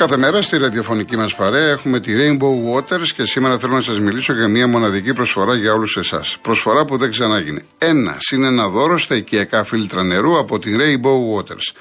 Όπω κάθε μέρα στη ραδιοφωνική μας παρέα έχουμε τη Rainbow Waters και σήμερα θέλω να σας μιλήσω για μια μοναδική προσφορά για όλους εσάς. Προσφορά που δεν ξανάγινε. Ένα είναι ένα δώρο στα οικιακά φίλτρα νερού από τη Rainbow Waters.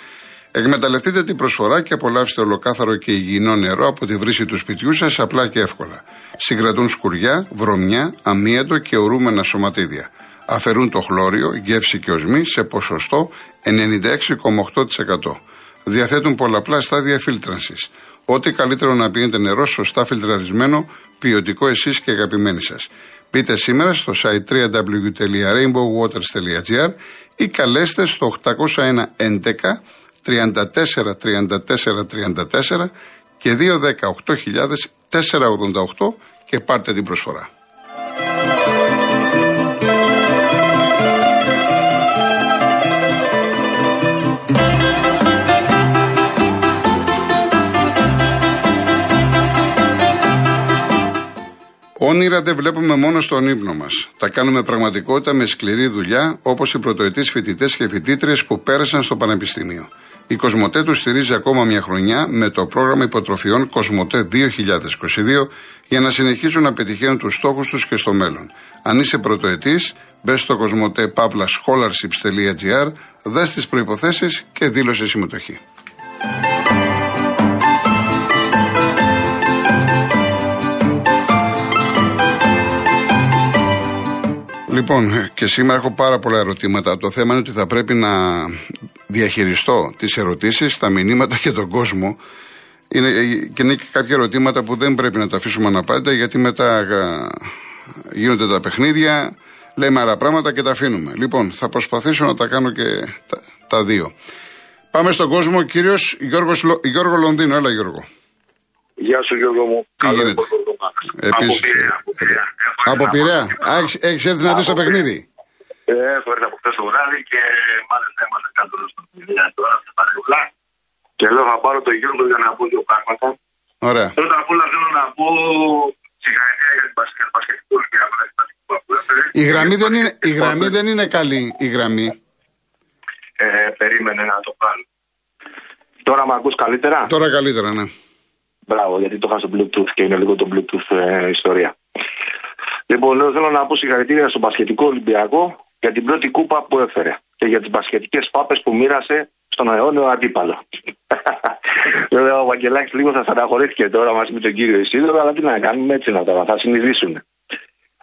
Εκμεταλλευτείτε την προσφορά και απολαύστε ολοκάθαρο και υγιεινό νερό από τη βρύση του σπιτιού σας απλά και εύκολα. Συγκρατούν σκουριά, βρωμιά, αμύαντο και ορούμενα σωματίδια. Αφαιρούν το χλώριο, γεύση και οσμή σε ποσοστό 96,8%. Διαθέτουν πολλαπλά στάδια φίλτρανσης. Ό,τι καλύτερο να πίνετε νερό σωστά φιλτραρισμένο, ποιοτικό εσείς και αγαπημένοι σας. Μπείτε σήμερα στο site www.rainbowwaters.gr ή καλέστε στο 801 11 34 34 34 και 210 488 και πάρτε την προσφορά. Όνειρα δεν βλέπουμε μόνο στον ύπνο μας. Τα κάνουμε πραγματικότητα με σκληρή δουλειά, όπως οι πρωτοετής φοιτητές και φοιτήτριες που πέρασαν στο Πανεπιστήμιο. Η Κοσμοτέ τους στηρίζει ακόμα μια χρονιά με το πρόγραμμα υποτροφιών Κοσμοτέ 2022 για να συνεχίσουν να πετυχαίνουν τους στόχους τους και στο μέλλον. Αν είσαι πρωτοετής, μπες στο κοσμοτέ.scholarships.gr, δες τις προποθέσει και δήλωσε συμμετοχή. Λοιπόν, και σήμερα έχω πάρα πολλά ερωτήματα. Το θέμα είναι ότι θα πρέπει να διαχειριστώ τις ερωτήσεις, τα μηνύματα και τον κόσμο. Είναι, και είναι και κάποια ερωτήματα που δεν πρέπει να τα αφήσουμε αναπάντητα γιατί μετά γίνονται τα παιχνίδια, λέμε άλλα πράγματα και τα αφήνουμε. Λοιπόν, θα προσπαθήσω να τα κάνω και τα, δύο. Πάμε στον κόσμο, κύριος Γιώργος, Γιώργο Λονδίνο. Έλα Γιώργο. Γεια σου Γιώργο μου. Τι γίνεται; Επίσης, από Πειραιά. Από Πειραιά. Έχεις έρθει να δεις το παιχνίδι; Ε, έχω έρθει από χθες το βράδυ και μάλιστα έμαθα κάτω στο Πειραιά τώρα σε παρεουλά. Και λέω θα πάρω το Γιώργο για να πω δύο πράγματα. Ωραία. Πρώτα απ' όλα θέλω να πω συγχαρητήρια για την πασχετικό η γραμμή, δεν είναι, η γραμμή δεν είναι καλή, η γραμμή. Ε, περίμενε να το κάνω. Τώρα με ακούς καλύτερα; Τώρα καλύτερα, ναι. Μπράβο, γιατί το είχα στο Bluetooth και είναι λίγο το Bluetooth ε, ιστορία. Λοιπόν, θέλω να πω συγχαρητήρια στον Πασχετικό Ολυμπιακό για την πρώτη κούπα που έφερε και για τις πασχετικές πάπες που μοίρασε στον αιώνιο αντίπαλο. Βέβαια, ο Βαγγελάκης λίγο θα στεναχωρήθηκε τώρα μαζί με τον κύριο Ισίδωρο, αλλά τι να κάνουμε έτσι να τα θα συνειδήσουν.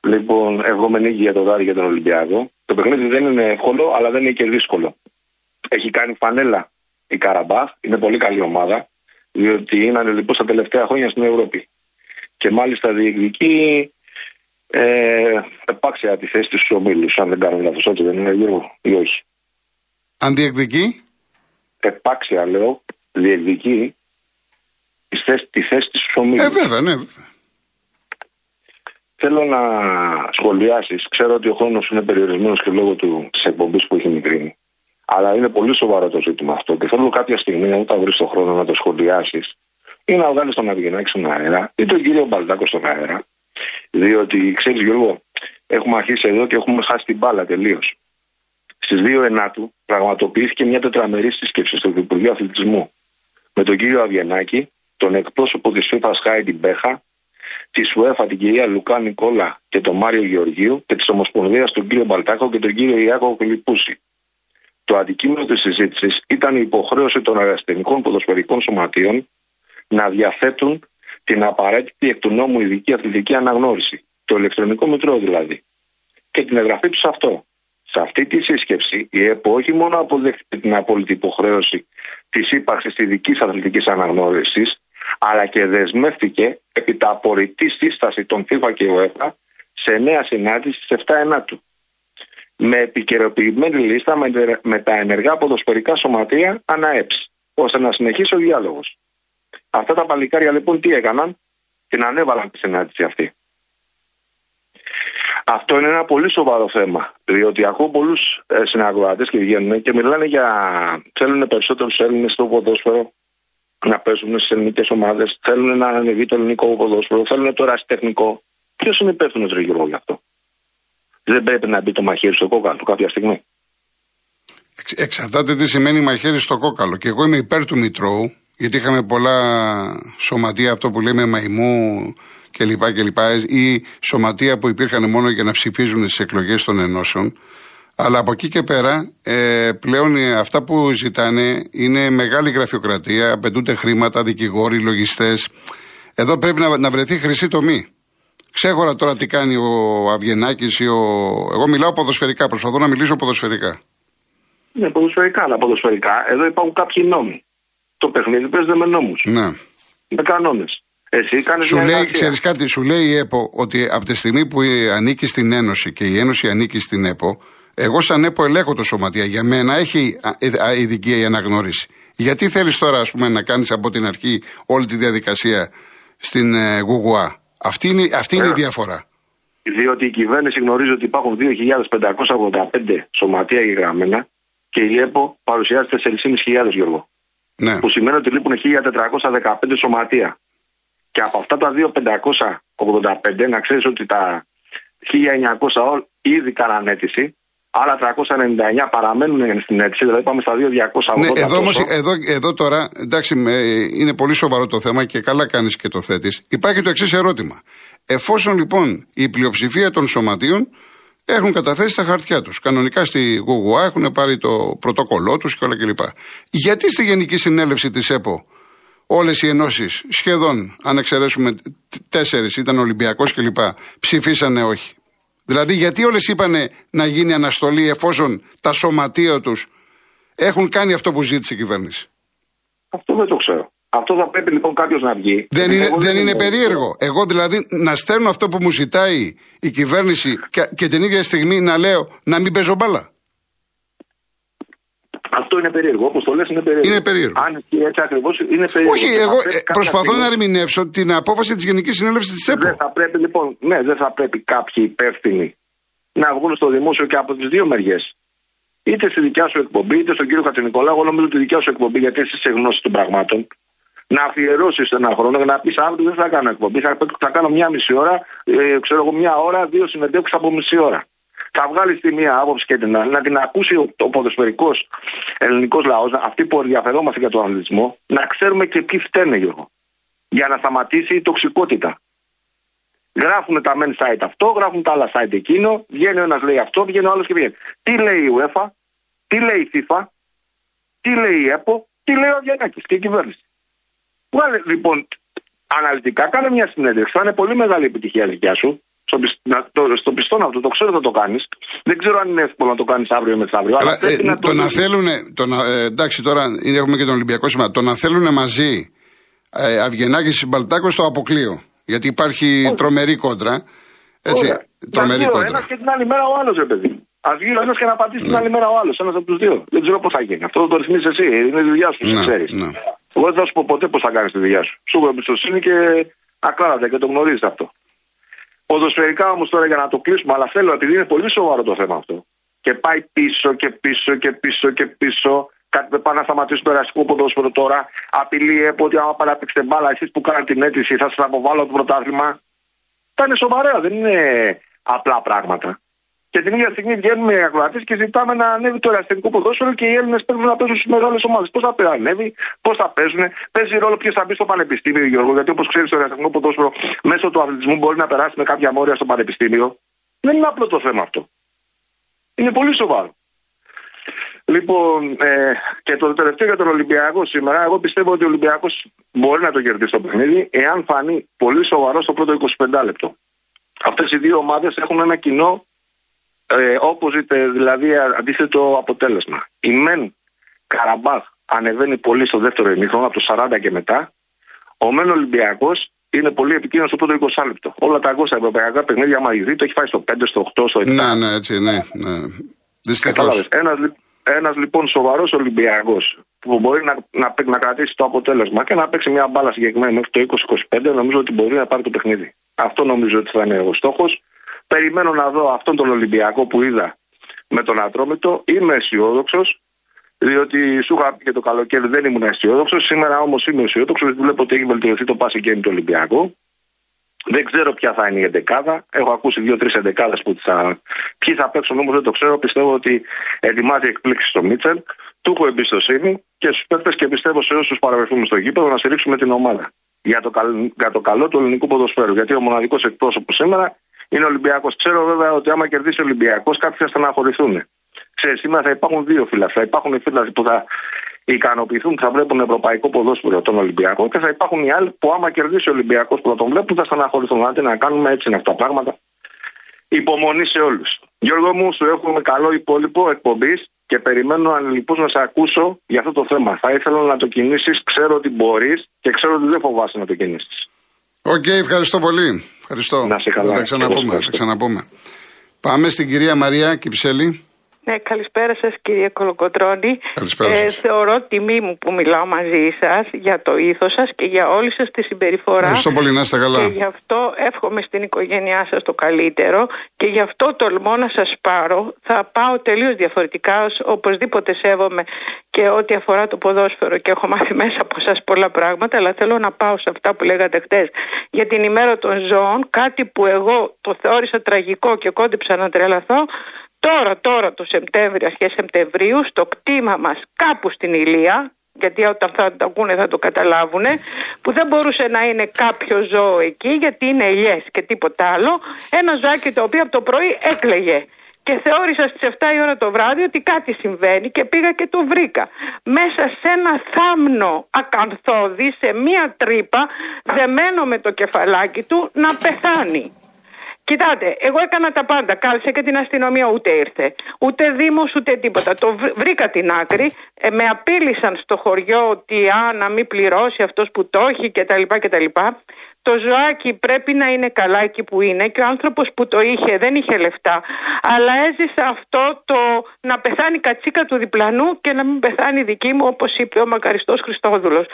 Λοιπόν, ευγόμενη για το δάρι για τον Ολυμπιακό. Το παιχνίδι δεν είναι εύκολο, αλλά δεν είναι και δύσκολο. Έχει κάνει φανέλα η Καραμπάχ, είναι πολύ καλή ομάδα διότι είναι λοιπόν στα τελευταία χρόνια στην Ευρώπη. Και μάλιστα διεκδικεί ε, επάξια τη θέση στους ομίλους, αν δεν κάνω λάθος, όχι δεν είναι Γιώργο ή όχι. Αν διεκδικεί; Επάξια λέω, διεκδικεί τη θέση, τη θέση της ομίλους. Ε, βέβαια, ναι, βέβαια. Θέλω να σχολιάσεις. Ξέρω ότι ο χρόνος είναι περιορισμένος και λόγω της εκπομπής που έχει μικρύνει. Αλλά είναι πολύ σοβαρό το ζήτημα αυτό και θέλω κάποια στιγμή, όταν βρεις τον χρόνο να το σχολιάσεις, ή να βγάλεις τον Αυγενάκη στον αέρα, ή τον κύριο Μπαλτάκο στον αέρα. Διότι ξέρεις, Γιώργο, έχουμε αρχίσει εδώ και έχουμε χάσει την μπάλα τελείως. Στις 2 Ενάτου πραγματοποιήθηκε μια τετραμερή σύσκεψη στο Υπουργείο Αθλητισμού με τον κύριο Αυγενάκη, τον εκπρόσωπο της FIFA Χάιντι Μπέχα, της UEFA την κυρία Λουκά Νικόλα και τον Μάριο Γεωργίου και της Ομοσπονδίας τον κύριο Μπαλτάκο και τον κύριο Ιάκο Φιλιππούση. Το αντικείμενο της συζήτησης ήταν η υποχρέωση των αεραστενικών ποδοσφαιρικών σωματείων να διαθέτουν την απαραίτητη εκ του νόμου ειδική αθλητική αναγνώριση, το ηλεκτρονικό μητρό δηλαδή, και την εγγραφή τους σε αυτό. Σε αυτή τη σύσκεψη, η ΕΠΟ όχι μόνο αποδέχτηκε την απόλυτη υποχρέωση της ύπαρξης ειδικής αθλητικής αναγνώρισης, αλλά και δεσμεύτηκε επί τα απορριτή σύσταση των FIFA και ΟΕΠΑ σε νέα συνάντηση στις 7 Ενάτου με επικαιροποιημένη λίστα με τα ενεργά ποδοσφαιρικά σωματεία αναέψη, ώστε να συνεχίσει ο διάλογος. Αυτά τα παλικάρια λοιπόν τι έκαναν, την ανέβαλαν τη συνάντηση αυτή. Αυτό είναι ένα πολύ σοβαρό θέμα. Διότι ακούω πολλούς ε, συναγωγάτες και βγαίνουν και μιλάνε για. θέλουν περισσότερου Έλληνες στο ποδόσφαιρο να παίζουν στις ελληνικές ομάδες. Θέλουν να ανεβεί το ελληνικό ποδόσφαιρο. Θέλουν το ρασιτεχνικό. Ποιος είναι υπεύθυνος, Ρε γι' αυτό; Δεν πρέπει να μπει το μαχαίρι στο κόκαλο κάποια στιγμή. εξαρτάται τι σημαίνει μαχαίρι στο κόκαλο. Και εγώ είμαι υπέρ του Μητρώου, Γιατί είχαμε πολλά σωματεία, αυτό που λέμε μαϊμού κλπ. κλπ. ή σωματεία που υπήρχαν μόνο για να ψηφίζουν στις εκλογές των ενώσεων. Αλλά από εκεί και πέρα, ε, πλέον αυτά που ζητάνε είναι μεγάλη γραφειοκρατία, απαιτούνται χρήματα, δικηγόροι, λογιστές. Εδώ πρέπει να, να βρεθεί χρυσή τομή. Ξέχωρα τώρα τι κάνει ο Αυγενάκης ή ο. Εγώ μιλάω ποδοσφαιρικά, προσπαθώ να μιλήσω ποδοσφαιρικά. Ναι, ποδοσφαιρικά, αλλά ποδοσφαιρικά. Εδώ υπάρχουν κάποιοι νόμοι. Το παιχνίδι παίζεται με νόμους. Ναι. Με κανόνες. Εσύ κάνεις σου λέει, ξέρεις κάτι, σου λέει η ΕΠΟ ότι από τη στιγμή που ανήκει στην Ένωση και η Ένωση ανήκει στην ΕΠΟ, εγώ σαν ΕΠΟ ελέγχω το σωματεία. Για μένα έχει ειδική η αναγνώριση. Γιατί θέλεις τώρα ας πούμε, να κάνεις από την αρχή όλη τη διαδικασία στην ε, Γουγουά; Αυτή είναι, αυτή είναι η διαφορά. Διότι η κυβέρνηση γνωρίζει ότι υπάρχουν 2.585 σωματεία εγγεγραμμένα και η ΕΠΟ παρουσιάζει 4.500 Γιώργο. Ναι. Που σημαίνει ότι λείπουν 1.415 σωματεία. Και από αυτά τα 2.585 να ξέρεις ότι τα 1.900 ήδη κάναν αίτηση Άλλα 399 παραμένουν στην αίτηση, δηλαδή πάμε στα 2.280. Ναι, εδώ, όμως, εδώ, εδώ τώρα, εντάξει, είναι πολύ σοβαρό το θέμα και καλά κάνεις και το θέτεις. Υπάρχει το εξής ερώτημα. Εφόσον λοιπόν η πλειοψηφία των σωματείων έχουν καταθέσει τα χαρτιά τους. Κανονικά στη ΓΟΓΟΑ έχουν πάρει το πρωτόκολλό τους και όλα κλπ. Γιατί στη Γενική Συνέλευση της ΕΠΟ όλες οι ενώσεις, σχεδόν, αν εξαιρέσουμε τέσσερις, ήταν Ολυμπιακός κλπ., ψηφίσανε όχι; Δηλαδή, γιατί όλες είπανε να γίνει αναστολή εφόσον τα σωματεία τους έχουν κάνει αυτό που ζήτησε η κυβέρνηση; Αυτό δεν το ξέρω. Αυτό θα πρέπει λοιπόν κάποιος να βγει. Δεν είναι, δεν είναι περίεργο. Εγώ δηλαδή να στέλνω αυτό που μου ζητάει η κυβέρνηση και, και την ίδια στιγμή να λέω να μην παίζω μπάλα. Αυτό είναι περίεργο. Όπως το λες, είναι περίεργο. Είναι περίεργο. Αν και έτσι ακριβώς είναι περίεργο. Όχι, εγώ ε, προσπαθώ να ερμηνεύσω την απόφαση της Γενικής Συνέλευσης της ΕΠΟ. Δεν θα πρέπει λοιπόν, ναι, δεν θα πρέπει κάποιοι υπεύθυνοι να βγουν στο δημόσιο και από τις δύο μεριές. Είτε στη δικιά σου εκπομπή, είτε στον κύριο Κατσενικολά, εγώ νομίζω τη δικιά σου εκπομπή, γιατί εσύ είσαι γνώση των πραγμάτων, να αφιερώσεις ένα χρόνο και να πεις αύριο δεν θα κάνω εκπομπή. Θα, θα κάνω μια μισή ώρα, ε, ξέρω εγώ, μια ώρα, δύο συνεντεύξεις από μισή ώρα θα βγάλεις τη μία άποψη και την άλλη, να την ακούσει ο, ο ποδοσφαιρικός ελληνικός λαός, αυτοί που ενδιαφερόμαστε για τον αθλητισμό, να ξέρουμε και ποιοι φταίνε, Γιώργο. Για να σταματήσει η τοξικότητα. Γράφουν τα men site αυτό, γράφουν τα άλλα site εκείνο, βγαίνει ο ένας λέει αυτό, βγαίνει ο άλλος και βγαίνει. Τι λέει η UEFA, τι λέει η FIFA, τι λέει η ΕΠΟ, τι λέει ο Αυγενάκη και η κυβέρνηση. Βγάλε λοιπόν αναλυτικά, κάνε μια συνέντευξη. Θα είναι πολύ μεγάλη επιτυχία δικιά σου στο, το, στο πιστόν αυτό, το ξέρω ότι θα το κάνεις. Δεν ξέρω αν είναι εύκολο να το κάνεις αύριο ή μεθαύριο. Αλλά, ε, να το, το να θέλουν. Το να, ε, εντάξει, τώρα έχουμε και τον Ολυμπιακό Σήμα. Το να θέλουν μαζί ε, Αυγενάκη Συμπαλτάκο στο αποκλείω. Γιατί υπάρχει Όχι. τρομερή κόντρα. Έτσι, Ωραία. τρομερή κόντρα. Ένας και την άλλη μέρα ο άλλος, ρε παιδί. Α βγει ο ένας και να απαντήσει ναι. την άλλη μέρα ο άλλος. Ένας από τους δύο. Δεν ξέρω πώς θα γίνει. Αυτό το ρυθμίζεις εσύ. Είναι η δουλειά σου, ναι, ξέρεις. Ναι. Εγώ δεν θα σου πω ποτέ πώς θα κάνεις τη δουλειά σου. Σου έχω εμπιστοσύνη και ακλάρατε και το γνωρίζεις αυτό. Ποδοσφαιρικά όμως τώρα για να το κλείσουμε, αλλά θέλω επειδή είναι πολύ σοβαρό το θέμα αυτό. Και πάει πίσω και πίσω και πίσω και πίσω. Κάτι δεν πάει να σταματήσει το εραστικό ποδόσφαιρο τώρα. Απειλεί ΕΠΟ ότι άμα παραπέξετε μπάλα, εσείς που κάνετε την αίτηση θα σας αποβάλω το πρωτάθλημα. Θα είναι σοβαρά, δεν είναι απλά πράγματα. Και την ίδια στιγμή βγαίνουμε οι ακροατές και ζητάμε να ανέβει το εραστικό ποδόσφαιρο και οι Έλληνες πρέπει να παίζουν στι μεγάλες ομάδες. Πώς θα ανέβει, πώς θα παίζουν, παίζει ρόλο ποιος θα μπει στο πανεπιστήμιο, Γιώργο. Γιατί όπως ξέρεις, το εραστικό ποδόσφαιρο μέσω του αθλητισμού μπορεί να περάσει με κάποια μόρια στο πανεπιστήμιο. Δεν είναι απλό το θέμα αυτό. Είναι πολύ σοβαρό. Λοιπόν, ε, και το τελευταίο για τον Ολυμπιακό σήμερα, εγώ πιστεύω ότι ο Ολυμπιακός μπορεί να το κερδίσει το παιχνίδι, εάν φανεί πολύ σοβαρό στο πρώτο 25 λεπτό. Αυτές οι δύο ομάδες έχουν ένα κοινό ε, opposite, δηλαδή αντίθετο αποτέλεσμα. Η Μεν Καραμπάχ ανεβαίνει πολύ στο δεύτερο ημίχρονο, από το 40 και μετά. Ο Μεν Ολυμπιακός είναι πολύ επικίνδυνος στο πρώτο 20 λεπτό. Όλα τα 200 ευρωπαϊκά παιχνίδια, άμα το έχει πάει στο 5, στο 8, στο 7. Ναι, ναι, έτσι, ναι. ναι. Δυστυχώς. Ένας, ένας λοιπόν σοβαρός Ολυμπιακός που μπορεί να, να, να, κρατήσει το αποτέλεσμα και να παίξει μια μπάλα συγκεκριμένη μέχρι το 20-25, νομίζω ότι μπορεί να πάρει το παιχνίδι. Αυτό νομίζω ότι θα είναι ο στόχος. Περιμένω να δω αυτόν τον Ολυμπιακό που είδα με τον Ατρόμητο. Είμαι αισιόδοξος, διότι σου είχα πει και το καλοκαίρι δεν ήμουν αισιόδοξος. Σήμερα όμως είμαι αισιόδοξος, γιατί βλέπω ότι έχει βελτιωθεί το πάση και του Ολυμπιακού. Δεν ξέρω ποια θα είναι η εντεκάδα. Έχω ακούσει δύο-τρεις εντεκάδες που θα. Ποιοι θα παίξουν όμως δεν το ξέρω. Πιστεύω ότι ετοιμάζει εκπλήξεις στο Μίτσελ. Του έχω εμπιστοσύνη και στους παίκτες και πιστεύω σε όσους παραβρεθούμε στο γήπεδο να στηρίξουμε την ομάδα. Για το, για το καλό του ελληνικού ποδοσφαίρου. Γιατί ο μοναδικός εκπρόσωπος σήμερα είναι Ολυμπιακός. Ξέρω βέβαια ότι άμα κερδίσει ο Ολυμπιακός κάποιοι θα στεναχωρηθούν. Ξέρεις, σήμερα θα υπάρχουν δύο φύλλα. Θα υπάρχουν οι φύλλα που θα ικανοποιηθούν, θα βλέπουν ευρωπαϊκό ποδόσφαιρο τον Ολυμπιακό και θα υπάρχουν οι άλλοι που άμα κερδίσει ο Ολυμπιακός που θα τον βλέπουν θα στεναχωρηθούν. Άντε να κάνουμε έτσι είναι αυτά τα πράγματα. Υπομονή σε όλους. Γιώργο μου, σου έχουμε καλό υπόλοιπο εκπομπής και περιμένω ανελλιπώς να σε ακούσω για αυτό το θέμα. Θα ήθελα να το κινήσεις, ξέρω ότι μπορείς και ξέρω ότι δεν φοβάσαι να το κινήσεις. OK, okay, ευχαριστώ πολύ. Ευχαριστώ. Να 'σαι καλά. Θα ξαναπούμε. Θα ξαναπούμε. Πάμε στην κυρία Μαρία Κυψέλη. Ναι, καλησπέρα σας κύριε Κολοκοτρώνη. Καλησπέρα ε, θεωρώ τιμή μου που μιλάω μαζί σας για το ήθος σας και για όλη σας τη συμπεριφορά. Ευχαριστώ πολύ, να είστε καλά. Και γι' αυτό εύχομαι στην οικογένειά σας το καλύτερο και γι' αυτό τολμώ να σας πάρω. Θα πάω τελείως διαφορετικά, οπωσδήποτε σέβομαι και ό,τι αφορά το ποδόσφαιρο και έχω μάθει μέσα από εσά πολλά πράγματα, αλλά θέλω να πάω σε αυτά που λέγατε χτες για την ημέρα των ζώων, κάτι που εγώ το θεώρησα τραγικό και κόντυψα να τρελαθώ. Τώρα, τώρα το Σεπτέμβριο, αρχές Σεπτεμβρίου, στο κτήμα μας κάπου στην Ηλία, γιατί όταν θα το ακούνε θα το καταλάβουν, που δεν μπορούσε να είναι κάποιο ζώο εκεί, γιατί είναι ελιές και τίποτα άλλο, ένα ζωάκι το οποίο από το πρωί έκλαιγε. Και θεώρησα στις 7 η ώρα το βράδυ ότι κάτι συμβαίνει και πήγα και το βρήκα. Μέσα σε ένα θάμνο ακανθόδη, σε μία τρύπα, δεμένο με το κεφαλάκι του, να πεθάνει. Κοιτάτε, εγώ έκανα τα πάντα. Κάλεσε και την αστυνομία, ούτε ήρθε. Ούτε δήμος, ούτε τίποτα. Το βρήκα την άκρη. Ε, με απείλησαν στο χωριό ότι α, να μην πληρώσει αυτός που το έχει κτλ. κτλ το ζωάκι πρέπει να είναι καλά εκεί που είναι και ο άνθρωπος που το είχε δεν είχε λεφτά αλλά έζησε αυτό το να πεθάνει κατσίκα του διπλανού και να μην πεθάνει δική μου όπως είπε ο Μακαριστός Χριστόδουλος.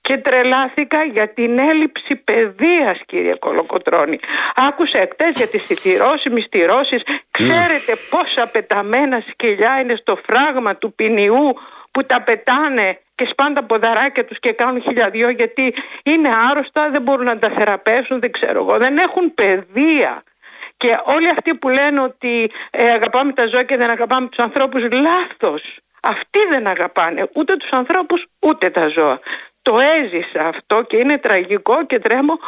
Και τρελάθηκα για την έλλειψη παιδείας κύριε Κολοκοτρώνη. Άκουσα εκτές για τις θηρώσεις, μυστηρώσεις. Ξέρετε πόσα πεταμένα σκυλιά είναι στο φράγμα του ποινιού που τα πετάνε και σπάνε τα ποδαράκια τους και κάνουν χιλιαδιό γιατί είναι άρρωστα, δεν μπορούν να τα θεραπεύσουν, δεν ξέρω εγώ. Δεν έχουν παιδεία. Και όλοι αυτοί που λένε ότι ε, αγαπάμε τα ζώα και δεν αγαπάμε τους ανθρώπους, λάθος. Αυτοί δεν αγαπάνε ούτε τους ανθρώπους ούτε τα ζώα. Το έζησα αυτό και είναι τραγικό και τρέμω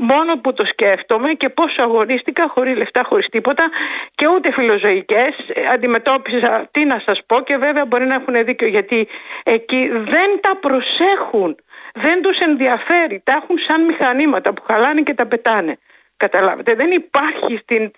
μόνο που το σκέφτομαι και πόσο αγωνίστηκα χωρίς λεφτά, χωρίς τίποτα και ούτε φιλοζωικές αντιμετώπισα τι να σας πω και βέβαια μπορεί να έχουν δίκιο γιατί εκεί δεν τα προσέχουν, δεν τους ενδιαφέρει, τα έχουν σαν μηχανήματα που χαλάνε και τα πετάνε. Καταλάβετε, δεν υπάρχει στην,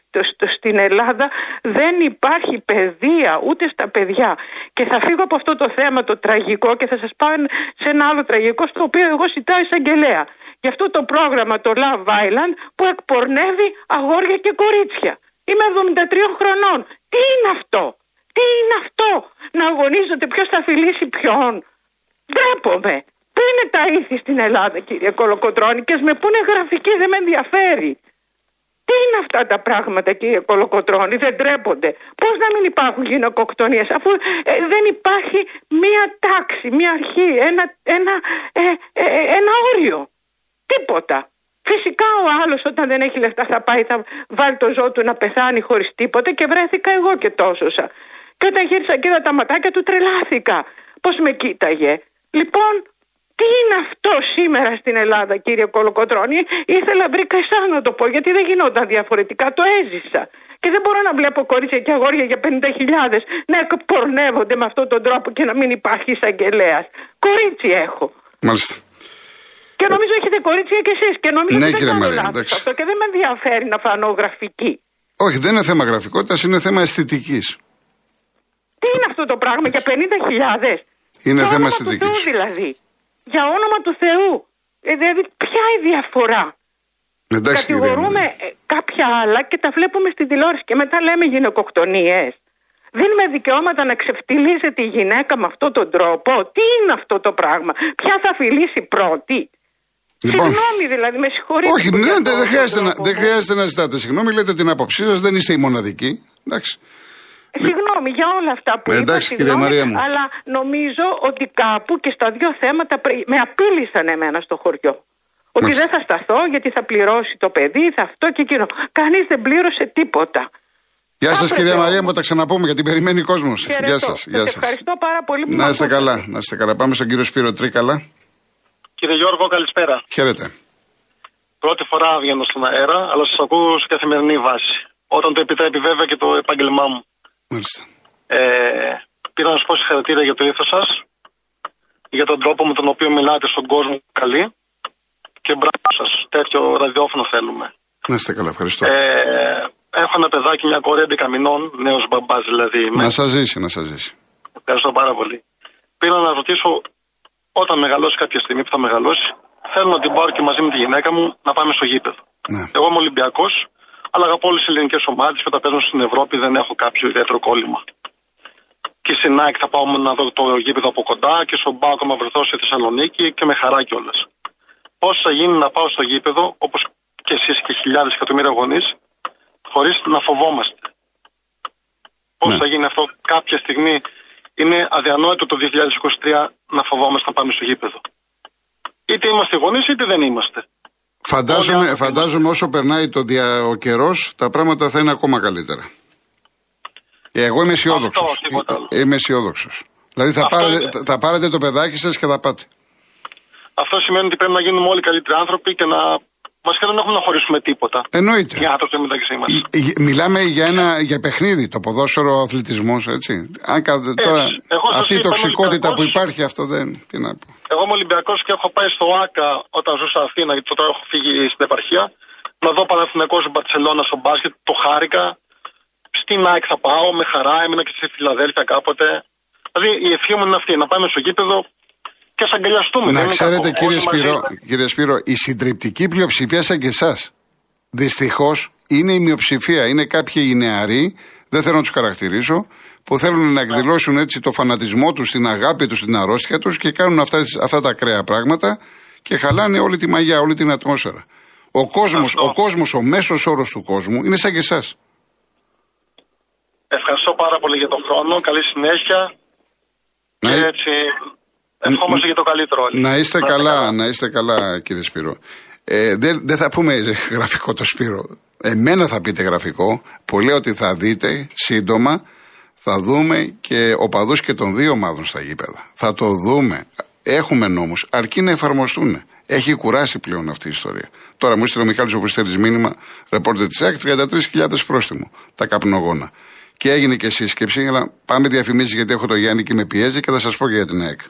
στην Ελλάδα, δεν υπάρχει παιδεία ούτε στα παιδιά. Και θα φύγω από αυτό το θέμα το τραγικό και θα σας πάω σε ένα άλλο τραγικό στο οποίο εγώ ζητάω εισαγγελέα για αυτό το πρόγραμμα το Love Island που εκπορνεύει αγόρια και κορίτσια. Είμαι 73 χρονών. Τι είναι αυτό; Τι είναι αυτό; Να αγωνίζονται ποιος θα φιλήσει ποιον. Ντρέπομαι. Πού είναι τα ήθη στην Ελλάδα κύριε Κολοκοτρώνη και με πούνε γραφική δεν με ενδιαφέρει. Τι είναι αυτά τα πράγματα κύριε Κολοκοτρώνη, δεν τρέπονται. Πώς να μην υπάρχουν γυναικοκτονίες αφού ε, δεν υπάρχει μία τάξη, μία αρχή, ένα, ένα, ε, ε, ένα όριο. Τίποτα. Φυσικά ο άλλος όταν δεν έχει λεφτά θα πάει, θα βάλει το ζώο του να πεθάνει χωρίς τίποτα και βρέθηκα εγώ και τόσο. Και όταν γύρισα και είδα τα ματάκια του τρελάθηκα. Πώς με κοίταγε. Λοιπόν, τι είναι αυτό σήμερα στην Ελλάδα, κύριε Κολοκοτρόνη. Ήθελα βρήκα εσά να το πω, γιατί δεν γινόταν διαφορετικά. Το έζησα. Και δεν μπορώ να βλέπω κορίτσια και αγόρια για 50.000 να εκπορνεύονται με αυτόν τον τρόπο και να μην υπάρχει εισαγγελέας. Κορίτσι έχω. Μάλιστα. Και νομίζω έχετε κορίτσια κι εσείς. Και νομίζω ναι, ότι κύριε Μαρία, αυτό και δεν με ενδιαφέρει να φανώ γραφική. Όχι, δεν είναι θέμα γραφικότητας, είναι θέμα αισθητικής. Τι είναι αυτό το πράγμα για 50.000. Είναι θέμα αισθητικής. δηλαδή. Για όνομα του Θεού. Ε, δηλαδή, ποια η διαφορά; Εντάξει, Κατηγορούμε ε, κάποια άλλα και τα βλέπουμε στην τηλεόραση και μετά λέμε γυναικοκτονίες. Δίνουμε δικαιώματα να ξεφτυλίζεται η γυναίκα με αυτόν τον τρόπο. Τι είναι αυτό το πράγμα; Ποια θα φιλήσει πρώτη; Λοιπόν, συγγνώμη δηλαδή, με συγχωρείτε. Όχι, δεν, δεν, χρειάζεται να, δεν χρειάζεται να ζητάτε συγγνώμη, λέτε την άποψή σας, δεν είστε η μοναδική. Εντάξει. Συγγνώμη για όλα αυτά που ε, είπα, εντάξει, κυρία Μαρία μου. αλλά νομίζω ότι κάπου και στα δύο θέματα με απείλησαν εμένα στο χωριό. Ότι δεν θα σταθώ γιατί θα πληρώσει το παιδί, θα αυτό και εκείνο. Κανείς δεν πλήρωσε τίποτα. Γεια σας, Άπρεπε κυρία Μαρία, όμως. μου τα ξαναπούμε γιατί περιμένει κόσμος. Χαιρετώ. Γεια σα. Σας Γεια σας. ευχαριστώ πάρα πολύ που Να με είστε ακούσατε. καλά, να είστε καλά. Πάμε στον κύριο Σπύρο Τρίκαλα. Κύριε Γιώργο, καλησπέρα. Χαίρετε. Πρώτη φορά βγαίνω στον αέρα, αλλά σας ακούω σε καθημερινή βάση. Όταν το επιτρέπει βέβαια και το επάγγελμά μου. Μάλιστα. Ε, πήρα να σας πω συγχαρητήρια για το ήθος σας, για τον τρόπο με τον οποίο μιλάτε στον κόσμο καλή και μπράβο σας. Τέτοιο ραδιόφωνο θέλουμε. Να είστε καλά, ευχαριστώ. Ε, έχω ένα παιδάκι, μια κόρη 11 μηνών, νέος μπαμπάς δηλαδή. είμαι. Να σας ζήσει, να σας ζήσει. Ευχαριστώ πάρα πολύ. Πήρα να ρωτήσω, όταν μεγαλώσει κάποια στιγμή που θα μεγαλώσει, θέλω να την πάρω και μαζί με τη γυναίκα μου να πάμε στο γήπεδο. Ναι. Εγώ είμαι Ολυμπιακός, αλλά αγαπώ όλες τις ελληνικές ομάδες και όταν παίζουν στην Ευρώπη δεν έχω κάποιο ιδιαίτερο κόλλημα. Και στην ΑΕΚ θα πάω να δω το γήπεδο από κοντά και στον Μπάουκ να βρεθώ στη Θεσσαλονίκη και με χαρά κιόλας. Πώς θα γίνει να πάω στο γήπεδο, όπως και εσείς και χιλιάδες εκατομμύρια γονείς, χωρίς να φοβόμαστε. Πώς Ναι. θα γίνει αυτό κάποια στιγμή, είναι αδιανόητο το 2023 να φοβόμαστε να πάμε στο γήπεδο. Είτε είμαστε γονείς είτε δεν είμαστε. Φαντάζομαι, Όλοι άνθρωποι φαντάζομαι όσο περνάει το δια, ο καιρός, τα πράγματα θα είναι ακόμα καλύτερα. Ε, Εγώ είμαι αισιόδοξος. Αυτό, τίποτα άλλο. Είμαι αισιόδοξος. Δηλαδή θα Αυτό πάρετε, είναι. θα πάρετε το παιδάκι σας και θα πάτε. Αυτό σημαίνει ότι πρέπει να γίνουμε όλοι καλύτεροι άνθρωποι και να. Βασικά δεν έχουμε να χωρίσουμε τίποτα. Εννοείται. Οι άνθρωποι μεταξύ μα. Ε, ε, Μιλάμε για ένα για παιχνίδι, το ποδόσφαιρο, ο αθλητισμός, έτσι. Αν κα- τώρα, Εγώ σας αυτή η είπα, είμαι τοξικότητα που Ολυμπιακός. υπάρχει, αυτό δεν. Τι να πω. Εγώ είμαι Ολυμπιακός και έχω πάει στο ΆΚΑ όταν ζούσα Αθήνα, γιατί τώρα έχω φύγει στην επαρχία. Να δω Παναθηναϊκός Μπαρσελόνα στο μπάσκετ, το χάρηκα. Στην ΑΕΚ θα πάω με χαρά, έμεινα και στη Φιλαδέλφια κάποτε. Δηλαδή η ευχή μου είναι αυτή, να πάμε στο γήπεδο και ας αγκαλιαστούμε. Να δεν είναι ξέρετε, κακό. κύριε Όλοι μαζί Σπύρο, είμαστε. κύριε Σπύρο, η συντριπτική πλειοψηφία σαν και εσάς. Δυστυχώς είναι η μειοψηφία. Είναι κάποιοι νεαροί, δεν θέλω να τους χαρακτηρίσω, που θέλουν να εκδηλώσουν έτσι το φανατισμό τους, την αγάπη τους, την αρρώστια τους και κάνουν αυτά, αυτά τα ακραία πράγματα και χαλάνε όλη τη μαγιά, όλη την ατμόσφαιρα. Ο κόσμος, Αυτό. ο, κόσμος, ο μέσος όρος του κόσμου είναι σαν και εσάς. Ευχαριστώ πάρα πολύ για τον χρόνο. Καλή συνέχεια. Να, Και έτσι ευχόμαστε για το καλύτερο όλοι. να είστε καλά, να είστε καλά, κύριε Σπύρο. Ε, δεν, δεν θα πούμε γραφικό το Σπύρο. Εμένα θα πείτε γραφικό, που λέω ότι θα δείτε σύντομα, θα δούμε και οπαδούς και των δύο ομάδων στα γήπεδα. Θα το δούμε. Έχουμε νόμους, αρκεί να εφαρμοστούν. Έχει κουράσει πλέον αυτή η ιστορία. Τώρα μου έστειλε ο Μιχάλης ο Κουστέλης μήνυμα, ρεπόρτερ της ΑΕΚ, 33.000 πρόστιμο, τα καπνογόνα. Και έγινε και σύσκεψη, αλλά πάμε διαφημίσεις γιατί έχω το Γιάννη και με πιέζει και θα σας πω και για την ΑΕΚ.